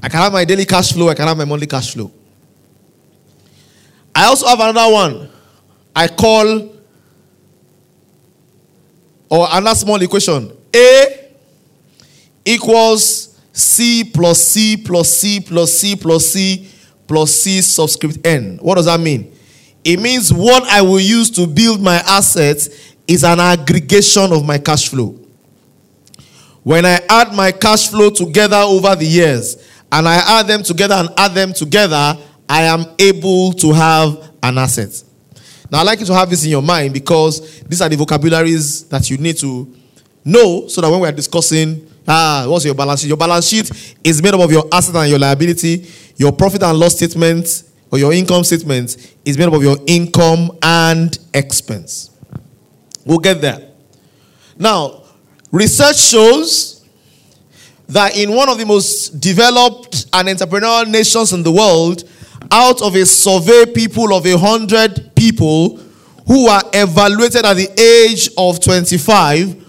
I can have my daily cash flow, I can have my monthly cash flow. I also have another one. I call or another small equation. A equals C plus C plus C plus C plus C plus C subscript N. What does that mean? It means what I will use to build my assets is an aggregation of my cash flow. When I add my cash flow together over the years and I add them together and add them together, I am able to have an asset. Now, I'd like you to have this in your mind because these are the vocabularies that you need to know so that when we are discussing, ah, what's your balance sheet? Your balance sheet is made up of your asset and your liability. Your profit and loss statement or your income statement is made up of your income and expense. We'll get there. Now, research shows that in one of the most developed and entrepreneurial nations in the world, out of a survey people of a hundred people who are evaluated at the age of 25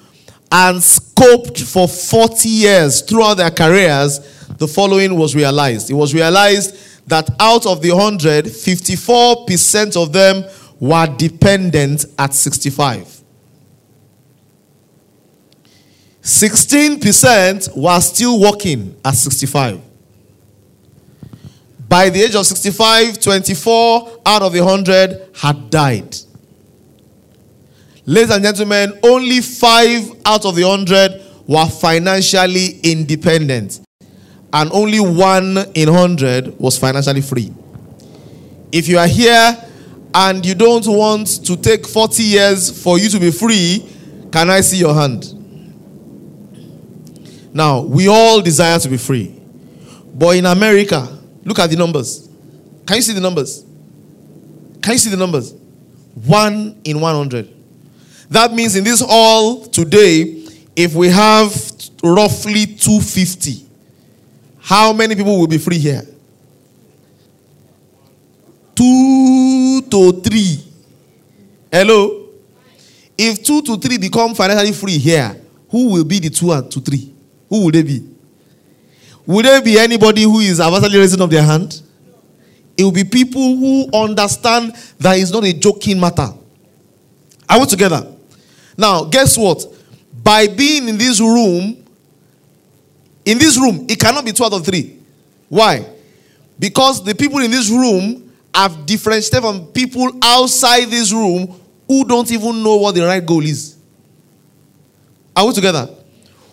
and scoped for 40 years throughout their careers, the following was realized. It was realized that out of the 100, 54% of them were dependent at 65. 16% were still working at 65. By the age of 65, 24 out of the 100 had died. Ladies and gentlemen, only 5 out of the 100 were financially independent, and only 1 in 100 was financially free. If you are here and you don't want to take 40 years for you to be free, can I see your hand? Now, we all desire to be free. But in America, look at the numbers. Can you see the numbers? Can you see the numbers? One in 100. That means in this hall today, if we have roughly 250, how many people will be free here? Two to three. Hello? If two to three become financially free here, who will be the two and to three? Who would they be? Would there be anybody who is adversely raising up their hand? It will be people who understand that it's not a joking matter. Are we together? Now, guess what? By being in this room, in this room, it cannot be two out of three. Why? Because the people in this room have differentiated from people outside this room who don't even know what the right goal is. Are we together?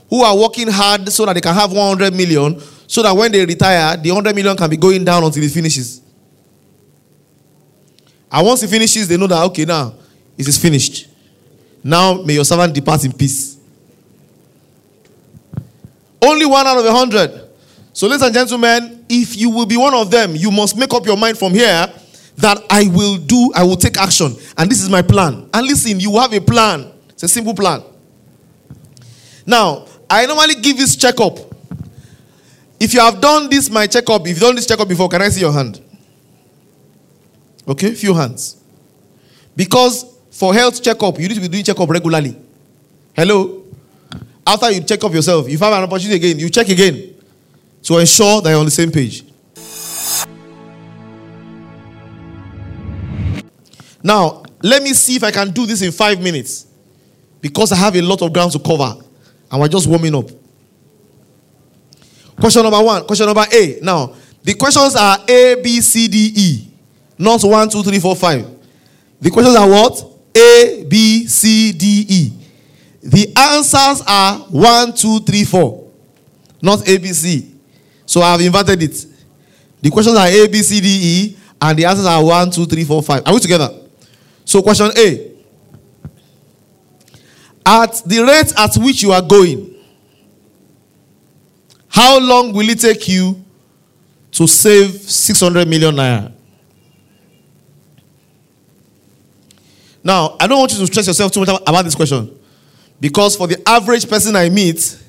Who are working hard so that they can have 100 million, so that when they retire, the 100 million can be going down until it finishes. And once it finishes, they know that, okay, now it is finished. Now may your servant depart in peace. Only one out of a hundred. So, ladies and gentlemen, if you will be one of them, you must make up your mind from here that I will do, I will take action. And this is my plan. And listen, you have a plan. It's a simple plan. Now, I normally give this checkup. If you have done this, my checkup, if you've done this checkup before, can I see your hand? Okay, few hands. Because for health checkup, you need to be doing checkup regularly. Hello? After you check up yourself, if you have an opportunity again, you check again to ensure that you're on the same page. Now, let me see if I can do this in five minutes because I have a lot of ground to cover. And we're just warming up. Question number one. Question number A. Now, the questions are A, B, C, D, E. Not one, two, three, four, five. The questions are what? A, B, C, D, E. The answers are one, two, three, four. Not A, B, C. So I have inverted it. The questions are A, B, C, D, E. And the answers are one, two, three, four, five. Are we together? So question A. At the rate at which you are going, how long will it take you to save 600 million naira? Now, I don't want you to stress yourself too much about this question. Because for the average person I meet,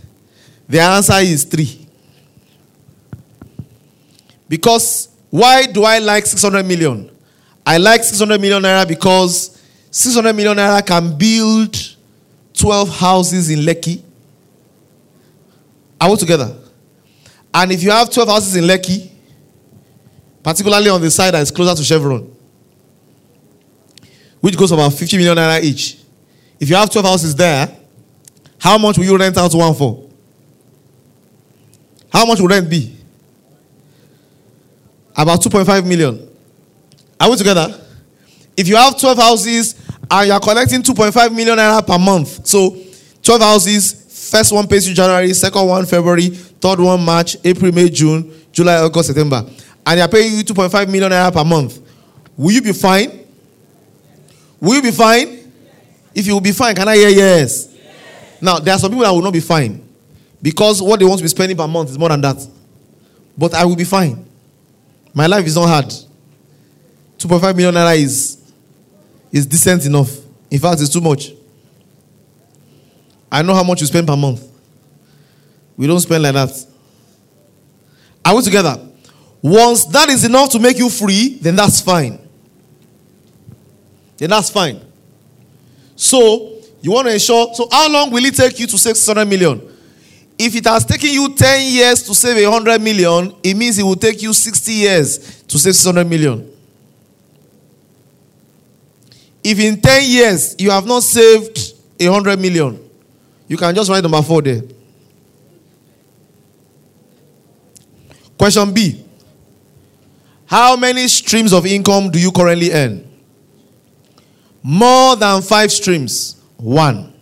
the answer is three. Because why do I like 600 million? I like 600 million naira because 600 million naira can build 12 houses in Lekki. Are we together? And if you have 12 houses in Lekki, particularly on the side that is closer to Chevron, which goes about 50 million naira each. If you have 12 houses there, how much will you rent out one for? How much will rent be? About 2.5 million. Are we together? If you have 12 houses and you are collecting 2.5 million naira per month, so 12 houses, first one pays you January, second one February, third one March, April, May, June, July, August, September, and they are paying you 2.5 million naira per month, will you be fine? Will you be fine? If you will be fine, can I hear yes? yes? Now, there are some people that will not be fine because what they want to be spending per month is more than that. But I will be fine. My life is not hard. 2.5 million naira is, is decent enough. In fact, it's too much. I know how much you spend per month. We don't spend like that. Are we together? Once that is enough to make you free, then that's fine then that's fine. So, you want to ensure, so how long will it take you to save 600 million? If it has taken you 10 years to save 100 million, it means it will take you 60 years to save 600 million. If in 10 years you have not saved 100 million, you can just write number 4 there. Question B How many streams of income do you currently earn? More than five streams, one.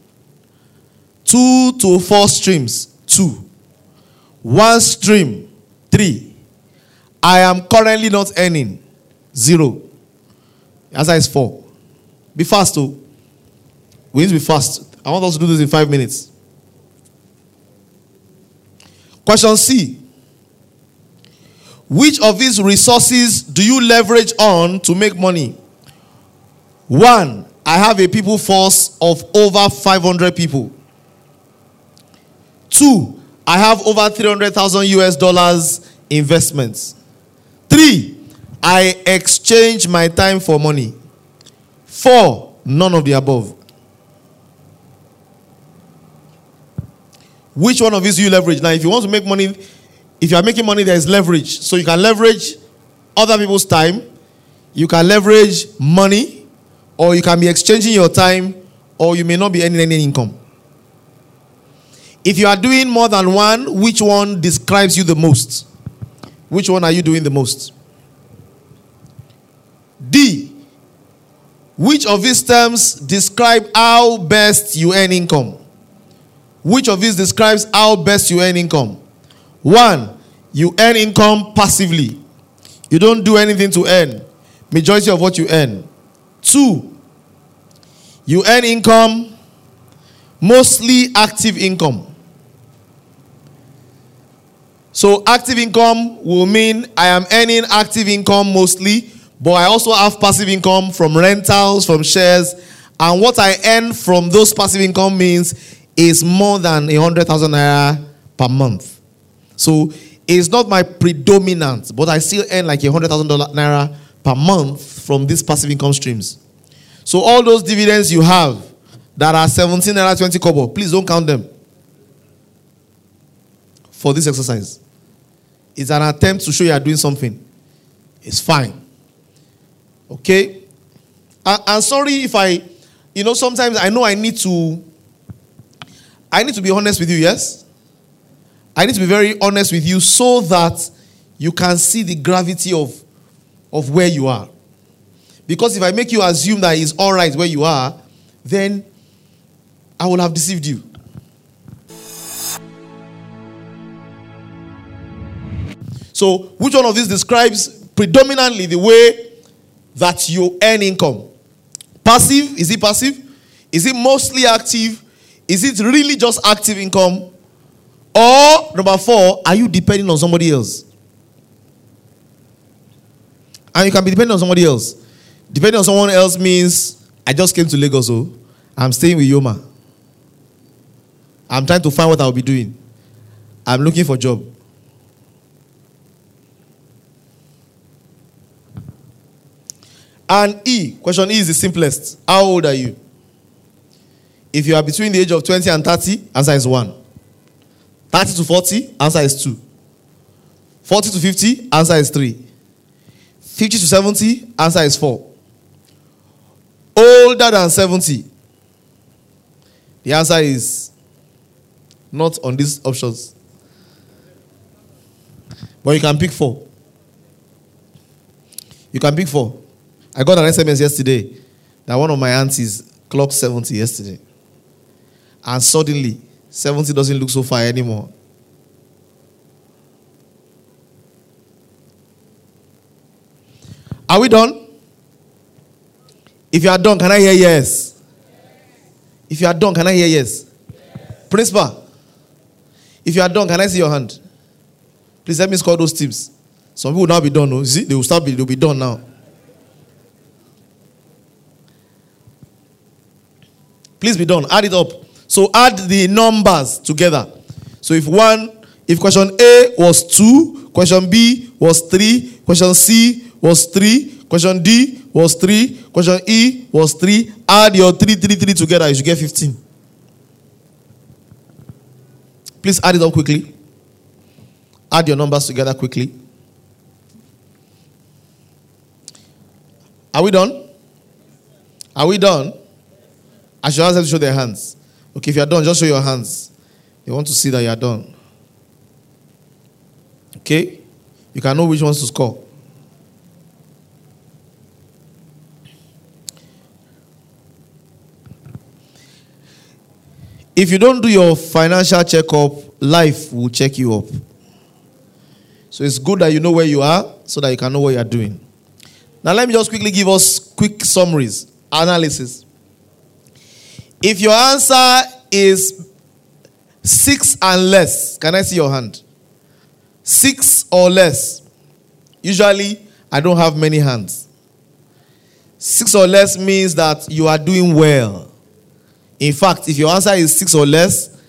Two to four streams, two. One stream, three. I am currently not earning, zero. Answer is four. Be fast, though. We need to be fast. I want us to do this in five minutes. Question C. Which of these resources do you leverage on to make money? One, I have a people force of over 500 people. Two, I have over 300,000 US dollars investments. Three, I exchange my time for money. Four, none of the above. Which one of these you leverage? Now, if you want to make money, if you are making money, there is leverage. So you can leverage other people's time, you can leverage money, or you can be exchanging your time, or you may not be earning any income. If you are doing more than one, which one describes you the most? Which one are you doing the most? D. Which of these terms describe how best you earn income? Which of these describes how best you earn income? One, you earn income passively. You don't do anything to earn. Majority of what you earn. Two, you earn income, mostly active income. So, active income will mean I am earning active income mostly, but I also have passive income from rentals, from shares. And what I earn from those passive income means is more than a hundred thousand naira per month. So it's not my predominant, but I still earn like a hundred thousand naira per month from these passive income streams. So all those dividends you have that are 17 naira 20 kobo, please don't count them for this exercise. It's an attempt to show you are doing something. It's fine. Okay? I'm sorry if I, you know, sometimes I know I need to, I need to be honest with you, yes? I need to be very honest with you so that you can see the gravity of, of where you are. Because if I make you assume that it's all right where you are, then I will have deceived you. So, which one of these describes predominantly the way that you earn income? Passive? Is it passive? Is it mostly active? Is it really just active income? Or, number four, are you depending on somebody else? And you can be depending on somebody else. Depending on someone else means I just came to Lagos, so oh. I'm staying with Yoma. I'm trying to find what I'll be doing. I'm looking for a job. And E, question E is the simplest. How old are you? If you are between the age of 20 and 30, answer is 1. 30 to 40, answer is 2. 40 to 50, answer is 3. 50 to 70, answer is 4. Older than 70, the answer is not on these options. But you can pick 4. You can pick 4. I got an SMS yesterday that one of my aunties clocked 70 yesterday. And suddenly, 70 doesn't look so far anymore. Are we done? If you are done, can I hear yes? If you are done, can I hear yes? Principal, if you are done, can I see your hand? Please let me score those tips. Some people will now be done. Oh. No? See, they will start. Be, they will be done now. Please be done. Add it up. So add the numbers together. So if one, if question A was two, question B was three, question C was three, question D was three, question E was three, add your three, three, three together, you should get 15. Please add it up quickly. Add your numbers together quickly. Are we done? Are we done? I should ask them to show their hands. Okay, if you're done, just show your hands. They want to see that you're done. Okay? You can know which ones to score. If you don't do your financial checkup, life will check you up. So it's good that you know where you are so that you can know what you are doing. Now, let me just quickly give us quick summaries, analysis. If your answer is six and less, can I see your hand? Six or less. Usually, I don't have many hands. Six or less means that you are doing well. In fact, if your answer is six or less,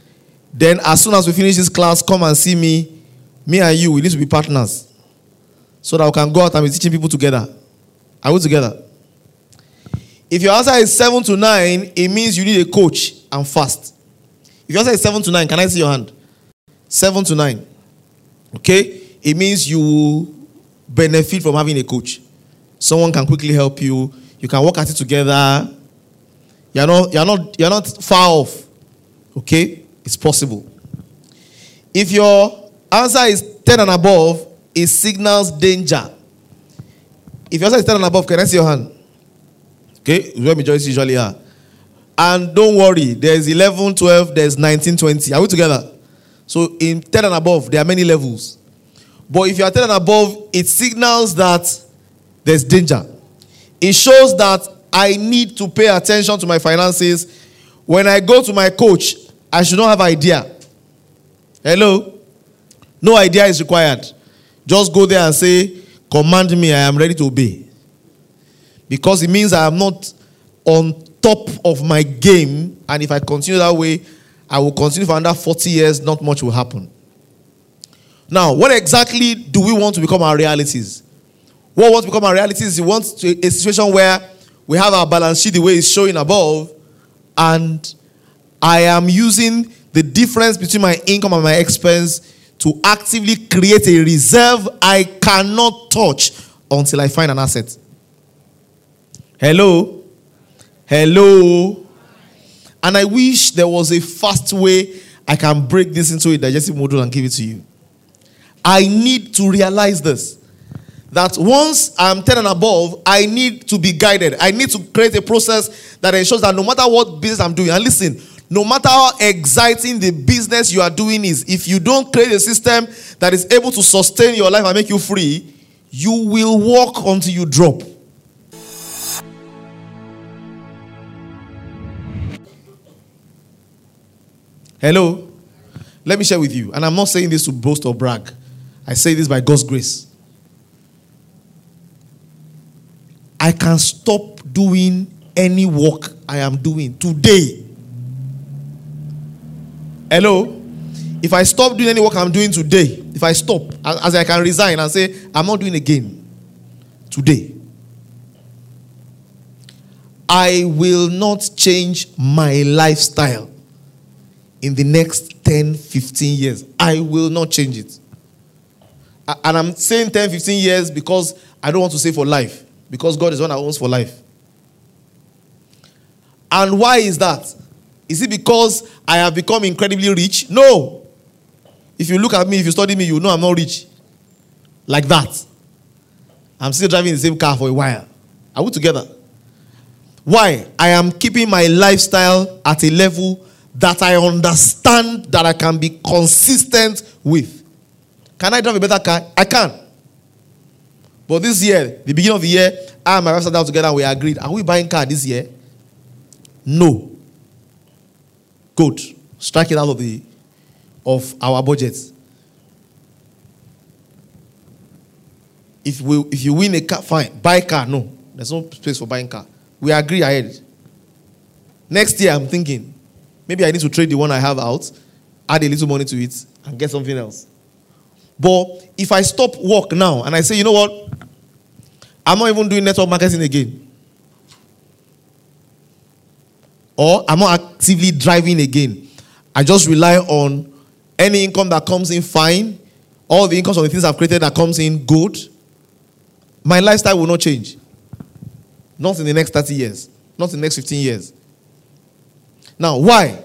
then as soon as we finish this class, come and see me. Me and you, we need to be partners. So that we can go out and be teaching people together. Are we together? If your answer is seven to nine, it means you need a coach and fast. If your answer is seven to nine, can I see your hand? Seven to nine. Okay? It means you benefit from having a coach. Someone can quickly help you. You can work at it together. You're not, you're not, you're not far off. Okay? It's possible. If your answer is 10 and above, it signals danger. If your answer is 10 and above, can I see your hand? Okay? Where majority usually are. And don't worry, there's 11, 12, there's 19, 20. Are we together? So in 10 and above, there are many levels. But if you are 10 and above, it signals that there's danger. It shows that I need to pay attention to my finances. When I go to my coach, I should not have idea. Hello? No idea is required. Just go there and say, Command me, I am ready to obey. Because it means I am not on top of my game. And if I continue that way, I will continue for another 40 years, not much will happen. Now, what exactly do we want to become our realities? What wants to become our realities? We want a situation where we have our balance sheet the way it's showing above, and I am using the difference between my income and my expense to actively create a reserve I cannot touch until I find an asset. Hello? Hello? And I wish there was a fast way I can break this into a digestive module and give it to you. I need to realize this that once I'm 10 and above, I need to be guided. I need to create a process that ensures that no matter what business I'm doing, and listen, no matter how exciting the business you are doing is, if you don't create a system that is able to sustain your life and make you free, you will walk until you drop. Hello? Let me share with you, and I'm not saying this to boast or brag. I say this by God's grace. I can stop doing any work I am doing today. Hello? If I stop doing any work I'm doing today, if I stop, as I can resign and say, I'm not doing again today, I will not change my lifestyle in the next 10, 15 years. I will not change it. And I'm saying 10, 15 years because I don't want to say for life, because God is one that owns for life. And why is that? Is it because I have become incredibly rich? No. If you look at me, if you study me, you know I'm not rich. Like that. I'm still driving the same car for a while. Are we together? Why? I am keeping my lifestyle at a level that I understand that I can be consistent with. Can I drive a better car? I can. But this year, the beginning of the year, I and my wife sat down together and we agreed. Are we buying car this year? No. Good. Strike it out of the of our budget. If we if you win a car, fine. Buy car. No. There's no space for buying car. We agree ahead. Next year, I'm thinking, maybe I need to trade the one I have out, add a little money to it, and get something else. But if I stop work now and I say, you know what? I'm not even doing network marketing again. Or I'm not actively driving again. I just rely on any income that comes in fine, all the incomes of the things I've created that comes in good. My lifestyle will not change. Not in the next 30 years, not in the next 15 years. Now, why?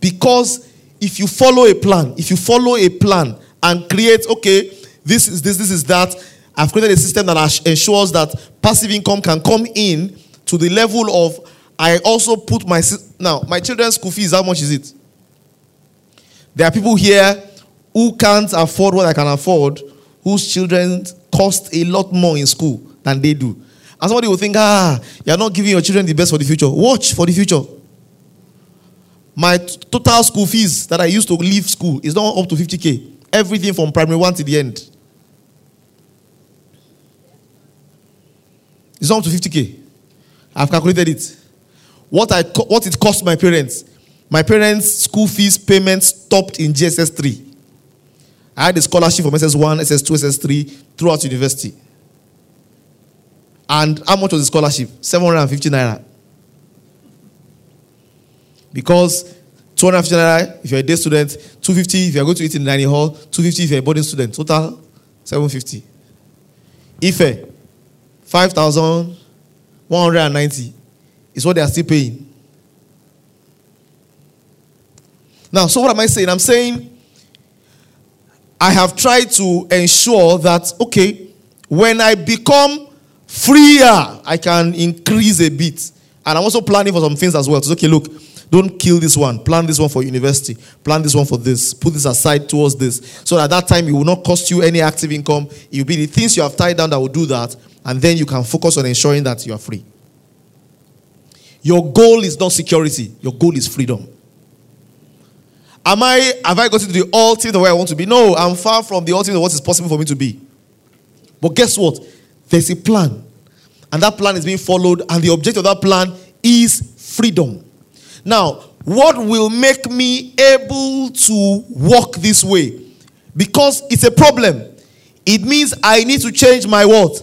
Because if you follow a plan, if you follow a plan and create, okay, this is this, this is that, I've created a system that ensures that passive income can come in to the level of I also put my now my children's school fees. How much is it? There are people here who can't afford what I can afford, whose children cost a lot more in school than they do. And somebody will think, ah, you're not giving your children the best for the future. Watch for the future. My total school fees that I used to leave school is not up to 50k. Everything from primary one to the end. It's not up to 50k. I've calculated it. What, I, what it cost my parents. My parents' school fees payment stopped in JSS 3. I had a scholarship from SS1, SS2, SS3 throughout university. And how much was the scholarship? 750 naira. Because 250 naira if you're a day student, 250 if you're going to eat in the dining hall, 250 if you're a boarding student. Total 750. Ife, 5,190 is what they are still paying. Now, so what am I saying? I'm saying I have tried to ensure that, okay, when I become freer, I can increase a bit. And I'm also planning for some things as well. So, okay, look, don't kill this one. Plan this one for university. Plan this one for this. Put this aside towards this. So at that time, it will not cost you any active income. It will be the things you have tied down that will do that. And then you can focus on ensuring that you are free. Your goal is not security, your goal is freedom. Am I, have I gotten to the ultimate of where I want to be? No, I'm far from the ultimate of what is possible for me to be. But guess what? There's a plan. And that plan is being followed, and the objective of that plan is freedom. Now, what will make me able to walk this way? Because it's a problem. It means I need to change my what?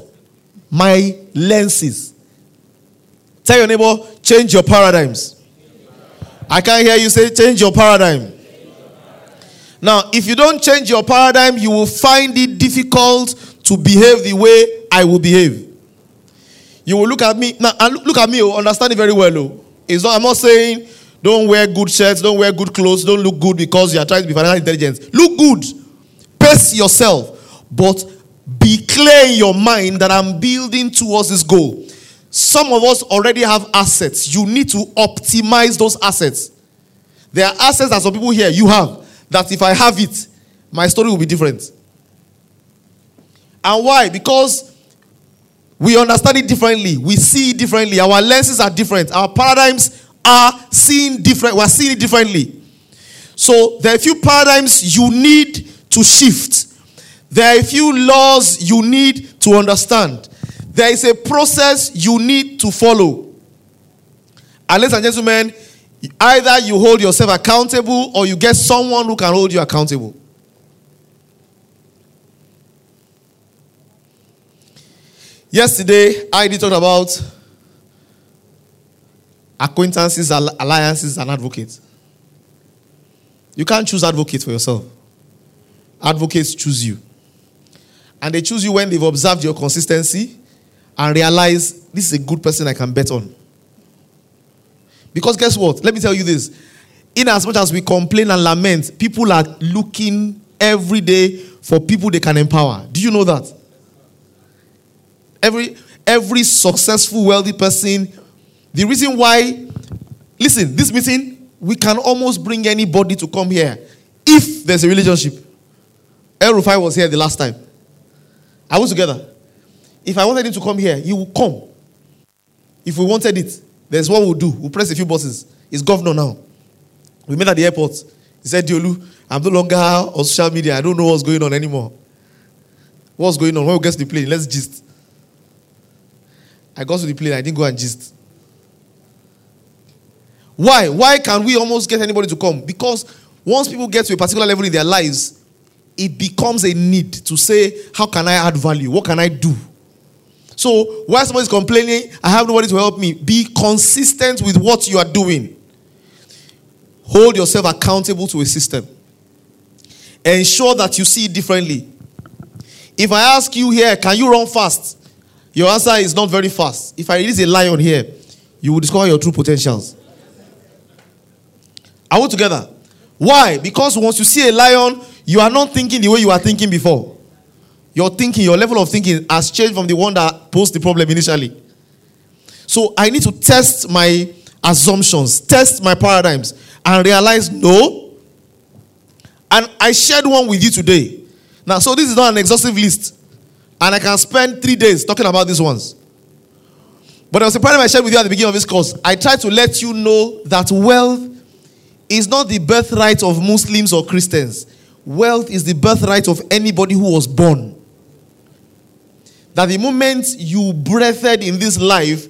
My lenses. Tell your neighbor, change your paradigms. I can't hear you say, change your paradigm. Now, if you don't change your paradigm, you will find it difficult to behave the way I will behave. You will look at me now and look at me, oh, understand it very well. Oh. It's not, I'm not saying don't wear good shirts, don't wear good clothes, don't look good because you are trying to be financially intelligent. Look good. Pace yourself. But be clear in your mind that I'm building towards this goal. Some of us already have assets. You need to optimize those assets. There are assets that some people here you have that if I have it, my story will be different. And why? Because we understand it differently. We see it differently. Our lenses are different. Our paradigms are seen different. We're seeing it differently. So there are a few paradigms you need to shift. There are a few laws you need to understand. There is a process you need to follow. And ladies and gentlemen, either you hold yourself accountable or you get someone who can hold you accountable. Yesterday, I did talk about acquaintances, alliances, and advocates. You can't choose advocates for yourself. Advocates choose you. And they choose you when they've observed your consistency and realize this is a good person I can bet on. Because guess what? Let me tell you this. In as much as we complain and lament, people are looking every day for people they can empower. Do you know that? Every every successful, wealthy person, the reason why, listen, this meeting, we can almost bring anybody to come here if there's a relationship. El Rufai was here the last time. I was together. If I wanted him to come here, he would come. If we wanted it, there's what we'll do. We'll press a few buttons. He's governor now. We met at the airport. He said, Diolu, I'm no longer on social media. I don't know what's going on anymore. What's going on? When we get to the plane, let's gist. I got to the plane, I didn't go and gist. Why? Why can we almost get anybody to come? Because once people get to a particular level in their lives, it becomes a need to say, How can I add value? What can I do? So, while somebody's complaining, I have nobody to help me, be consistent with what you are doing. Hold yourself accountable to a system. Ensure that you see it differently. If I ask you here, can you run fast? Your answer is not very fast. If I release a lion here, you will discover your true potentials. Are we together? Why? Because once you see a lion, you are not thinking the way you were thinking before. Your thinking, your level of thinking has changed from the one that posed the problem initially. So I need to test my assumptions, test my paradigms, and realize no. And I shared one with you today. Now, so this is not an exhaustive list. And I can spend three days talking about these ones. But there was a paradigm I shared with you at the beginning of this course. I tried to let you know that wealth is not the birthright of Muslims or Christians. Wealth is the birthright of anybody who was born that the moment you breathed in this life,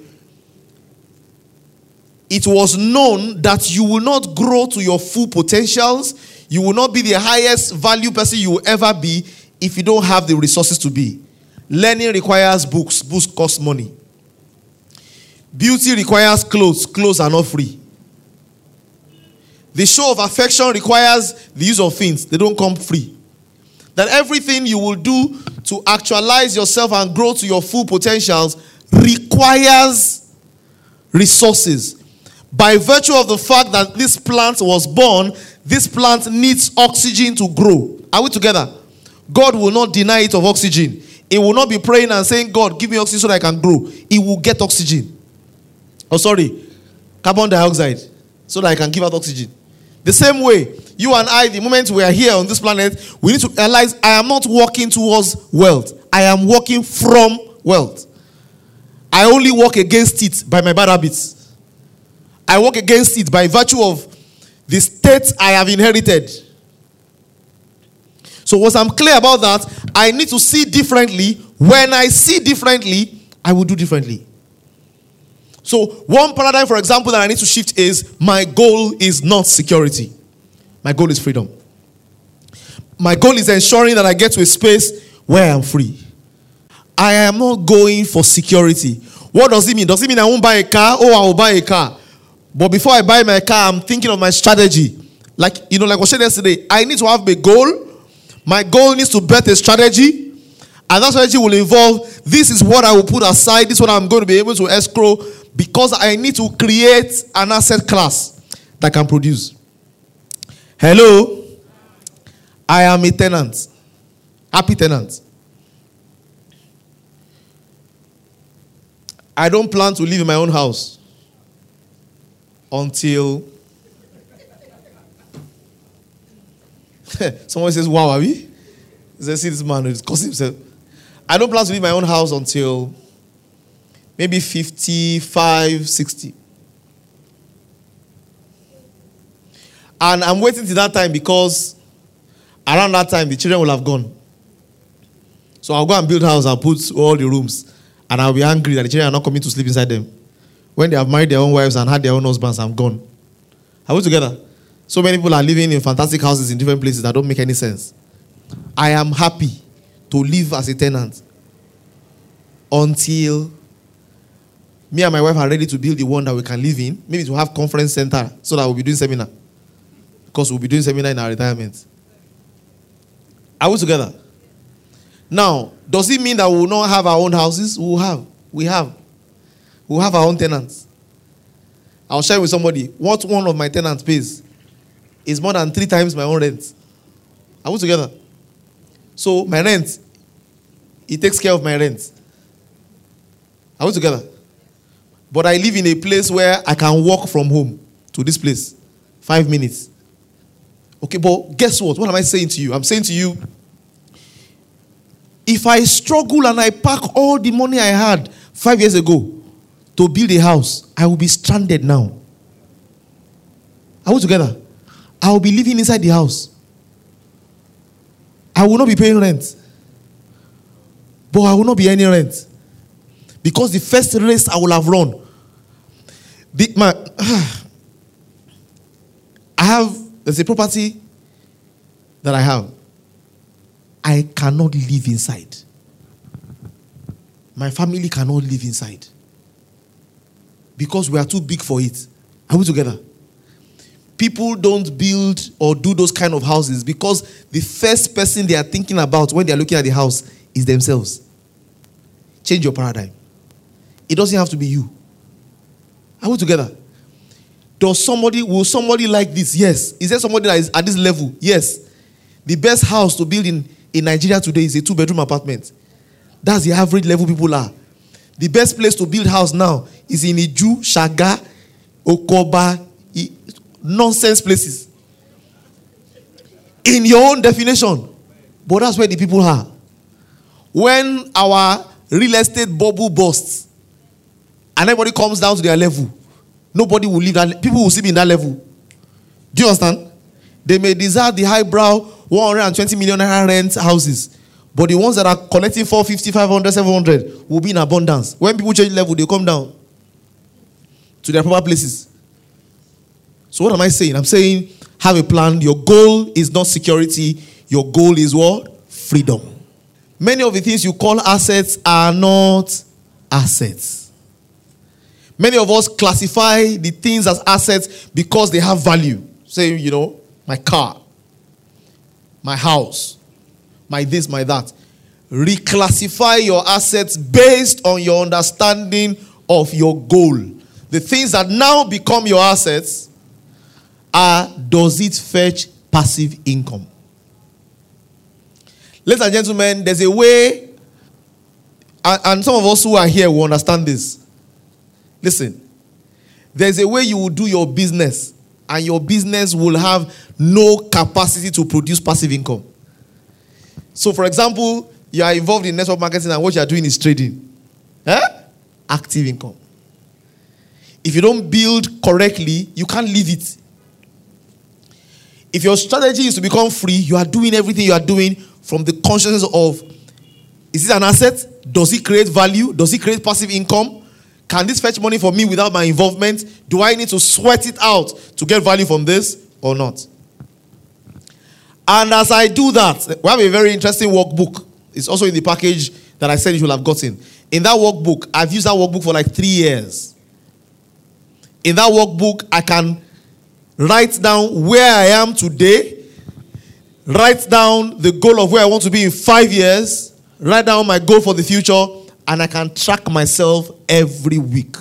it was known that you will not grow to your full potentials. You will not be the highest value person you will ever be if you don't have the resources to be. Learning requires books, books cost money. Beauty requires clothes, clothes are not free. The show of affection requires the use of things, they don't come free. That everything you will do to actualize yourself and grow to your full potentials requires resources. By virtue of the fact that this plant was born, this plant needs oxygen to grow. Are we together? God will not deny it of oxygen. He will not be praying and saying, God, give me oxygen so that I can grow. He will get oxygen. Oh, sorry, carbon dioxide so that I can give out oxygen. The same way, you and I, the moment we are here on this planet, we need to realize I am not walking towards wealth. I am walking from wealth. I only walk against it by my bad habits. I walk against it by virtue of the state I have inherited. So, once I'm clear about that, I need to see differently. When I see differently, I will do differently. So, one paradigm, for example, that I need to shift is my goal is not security. My goal is freedom. My goal is ensuring that I get to a space where I am free. I am not going for security. What does it mean? Does it mean I won't buy a car? Oh, I will buy a car. But before I buy my car, I'm thinking of my strategy. Like, you know, like I said yesterday, I need to have a goal. My goal needs to bet a strategy. And that strategy will involve this is what I will put aside, this is what I'm going to be able to escrow because I need to create an asset class that can produce. Hello? I am a tenant. Happy tenant. I don't plan to live in my own house until someone says, Wow, are we? He says, See this man is causing himself. I don't plan to leave my own house until maybe 55, 60. And I'm waiting till that time because around that time the children will have gone. So I'll go and build house and put all the rooms. And I'll be angry that the children are not coming to sleep inside them. When they have married their own wives and had their own husbands, I'm gone. Are we together? So many people are living in fantastic houses in different places that don't make any sense. I am happy to live as a tenant until me and my wife are ready to build the one that we can live in. Maybe to have conference center so that we'll be doing seminar. Because we'll be doing seminar in our retirement. Are we together? Now, does it mean that we will not have our own houses? We will have. We have. We will have our own tenants. I'll share with somebody what one of my tenants pays is more than three times my own rent. Are we together? So my rent, he takes care of my rent. Are we together? But I live in a place where I can walk from home to this place. Five minutes. Okay, but guess what? What am I saying to you? I'm saying to you, if I struggle and I pack all the money I had five years ago to build a house, I will be stranded now. Are we together? I will be living inside the house. I will not be paying rent. But I will not be any rent. Because the first race I will have run. The, my, I have, there's a property that I have. I cannot live inside. My family cannot live inside. Because we are too big for it. Are we together? People don't build or do those kind of houses because the first person they are thinking about when they are looking at the house is themselves. Change your paradigm. It doesn't have to be you. Are we together? Does somebody, will somebody like this? Yes. Is there somebody that is at this level? Yes. The best house to build in, in Nigeria today is a two bedroom apartment. That's the average level people are. The best place to build house now is in Iju, Shaga, Okoba, nonsense places. In your own definition. But that's where the people are. When our real estate bubble bursts and everybody comes down to their level, nobody will leave that. People will still be in that level. Do you understand? They may desire the highbrow 120 million rent houses. But the ones that are collecting 450, 500, 700 will be in abundance. When people change level, they come down to their proper places. So, what am I saying? I'm saying have a plan. Your goal is not security, your goal is what? Freedom. Many of the things you call assets are not assets. Many of us classify the things as assets because they have value. Say, you know, my car, my house, my this, my that. Reclassify your assets based on your understanding of your goal. The things that now become your assets are does it fetch passive income? Ladies and gentlemen, there's a way, and, and some of us who are here will understand this. Listen, there's a way you will do your business, and your business will have no capacity to produce passive income. So, for example, you are involved in network marketing, and what you are doing is trading. Eh? Active income. If you don't build correctly, you can't leave it. If your strategy is to become free, you are doing everything you are doing from the consciousness of is it an asset? Does it create value? Does it create passive income? Can this fetch money for me without my involvement? Do I need to sweat it out to get value from this or not? And as I do that, we have a very interesting workbook. It's also in the package that I said you should have gotten. In that workbook, I've used that workbook for like three years. In that workbook, I can write down where I am today, write down the goal of where I want to be in five years, write down my goal for the future, and I can track myself every week.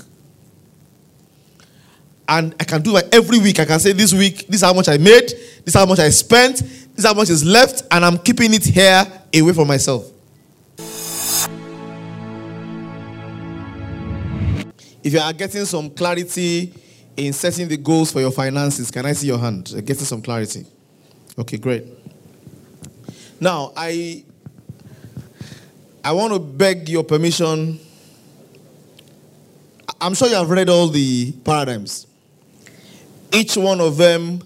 And I can do it every week. I can say this week, this is how much I made, this is how much I spent, this is how much is left, and I'm keeping it here away from myself. If you are getting some clarity in setting the goals for your finances, can I see your hand? Getting some clarity. Okay, great. Now, I I want to beg your permission. I'm sure you have read all the paradigms. Each one of them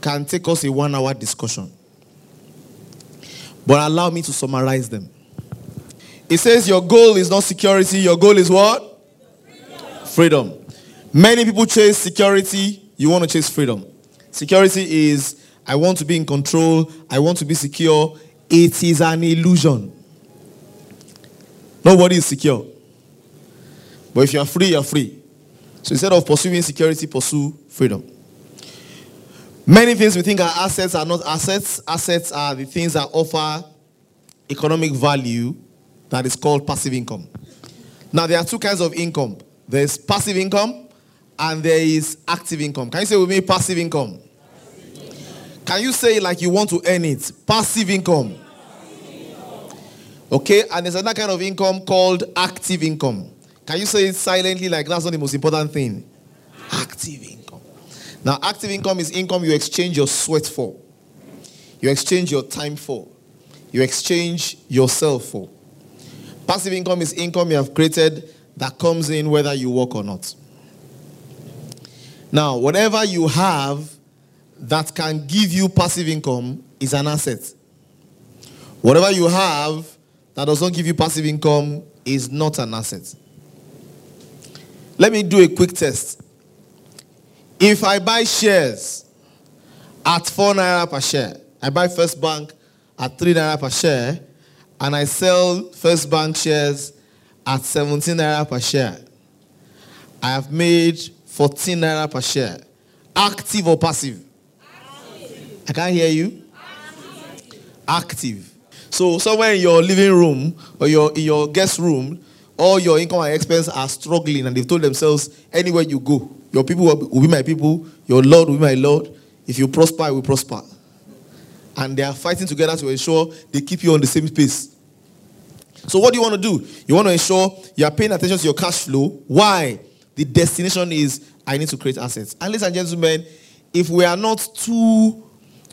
can take us a one hour discussion. But allow me to summarize them. It says your goal is not security, your goal is what? Freedom. Many people chase security, you want to chase freedom. Security is I want to be in control, I want to be secure. It is an illusion. Nobody is secure. But if you are free, you are free. So instead of pursuing security, pursue freedom. Many things we think are assets are not assets. Assets are the things that offer economic value that is called passive income. Now, there are two kinds of income there's passive income and there is active income. Can you say with me passive income? Can you say like you want to earn it? Passive income. Okay, and there's another kind of income called active income. Can you say it silently like that's not the most important thing? Active income. Now, active income is income you exchange your sweat for, you exchange your time for, you exchange yourself for. Passive income is income you have created that comes in whether you work or not. Now, whatever you have that can give you passive income is an asset. Whatever you have that does not give you passive income is not an asset. Let me do a quick test. If I buy shares at 4 naira per share, I buy First Bank at 3 naira per share, and I sell First Bank shares at 17 naira per share. I have made 14 naira per share. Active or passive? Active. I can't hear you. Active. Active. So somewhere in your living room or your in your guest room, all your income and expense are struggling, and they've told themselves, anywhere you go, your people will be my people, your Lord will be my Lord. If you prosper, I will prosper. And they are fighting together to ensure they keep you on the same pace. So, what do you want to do? You want to ensure you are paying attention to your cash flow. Why? The destination is I need to create assets. And ladies and gentlemen, if we are not too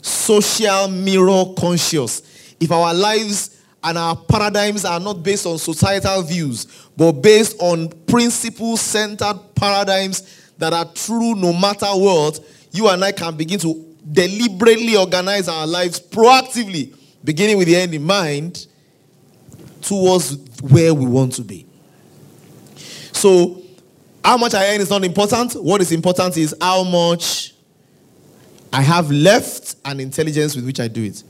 social mirror conscious, if our lives and our paradigms are not based on societal views, but based on principle centered paradigms that are true no matter what, you and I can begin to deliberately organize our lives proactively, beginning with the end in mind, towards where we want to be. So, how much I earn is not important. What is important is how much I have left and intelligence with which I do it.